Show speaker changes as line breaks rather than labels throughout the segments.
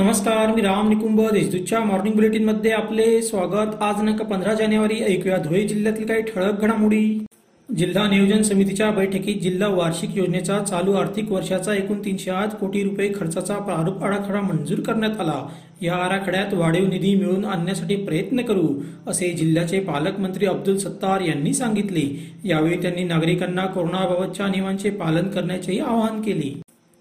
नमस्कार मी राम निकुंभ देशदूतच्या मॉर्निंग बुलेटिनमध्ये आपले स्वागत. आज दिनांक पंधरा जानेवारी ऐकूया धुळे जिल्ह्यातील काही ठळक घडामोडी. जिल्हा नियोजन समितीच्या बैठकीत जिल्हा वार्षिक योजनेचा चालू आर्थिक वर्षाचा एकूण तीनशे आठ कोटी रुपये खर्चाचा प्रारूप आराखडा मंजूर करण्यात आला. या आराखड्यात वाढीव निधी मिळवून आणण्यासाठी प्रयत्न करू असे जिल्ह्याचे पालकमंत्री अब्दुल सत्तार यांनी सांगितले. यावेळी त्यांनी नागरिकांना कोरोनाबाबतच्या नियमांचे पालन करण्याचेही आवाहन केले.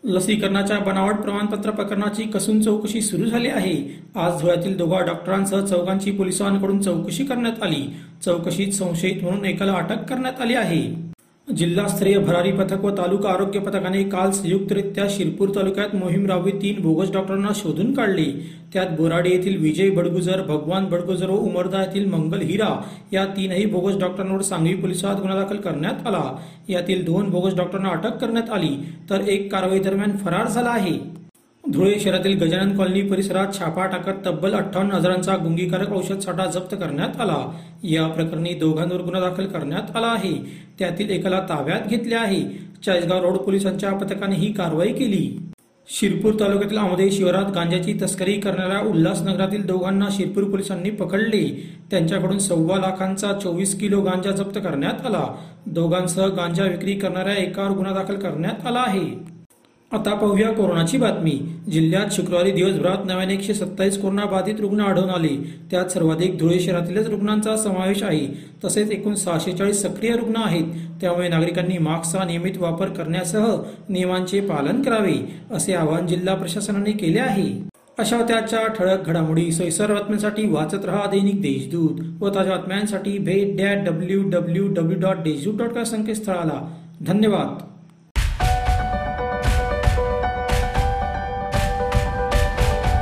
लसीकरणाच्या बनावट प्रमाणपत्र प्रकरणाची कसून चौकशी सुरू झाली आहे. आज धुळ्यातील दोघा डॉक्टरांसह चौघांची पोलिसांकडून चौकशी करण्यात आली. चौकशीत संशयित म्हणून एकाला अटक करण्यात आली आहे. जिल्हास्तरीय भरारी पथक व तालुका आरोग्य पथकाने काल संयुक्तरित्या शिरपूर तालुक्यात मोहीम राबवी तीन बोगस डॉक्टरांना शोधून काढले. त्यात बोराडे येथील विजय बडगुजर भगवान बडगुजर व उमरदा येथील मंगल हिरा या तीनही बोगस डॉक्टरांवर सांगवी पोलिसात गुन्हा दाखल करण्यात आला. यातील दोन बोगस डॉक्टरांना अटक करण्यात आली तर एक कारवाई दरम्यान फरार झाला आहे. धुळे शहरातील गजानन कॉलनी परिसरात छापा टाकत तब्बल अठ्ठावन्न हजारांचा गुंगीकारक औषध साठा जप्त करण्यात आला. या प्रकरणी दोघांवर गुन्हा दाखल करण्यात आला आहे. त्यातील एकाला ताब्यात घेतले आहे. चाळीसगाव रोड पोलिसांच्या पथकाने ही कारवाई केली. शिरपूर तालुक्यातील आमदे शिवारात गांजाची तस्करी करणाऱ्या उल्हासनगरातील दोघांना शिरपूर पोलिसांनी पकडले. त्यांच्याकडून सव्वा लाखांचा चोवीस किलो गांजा जप्त करण्यात आला. दोघांसह गांजा विक्री करणाऱ्या एकावर गुन्हा दाखल करण्यात आला आहे. आता पाहूया कोरोनाची बातमी. जिल्ह्यात शुक्रवारी दिवसभरात नव्याने एकशे सत्तावीस कोरोना बाधित रुग्ण आढळून आले. त्यात सर्वाधिक धुळे शहरातीलच रुग्णांचा समावेश आहे. तसेच एकूण सहाशे चाळीस सक्रिय रुग्ण आहेत. त्यामुळे नागरिकांनी मास्कचा नियमित वापर करण्यासह नियमांचे पालन करावे असे आवाहन जिल्हा प्रशासनाने केले आहे. अशा त्याच्या ठळक घडामोडी सोयीसर बातम्यांसाठी वाचत रहा दैनिक देशदूत व ताज्या बातम्यांसाठी भेट that W W W dot Deshdoot dot संकेतस्थळाला. धन्यवाद.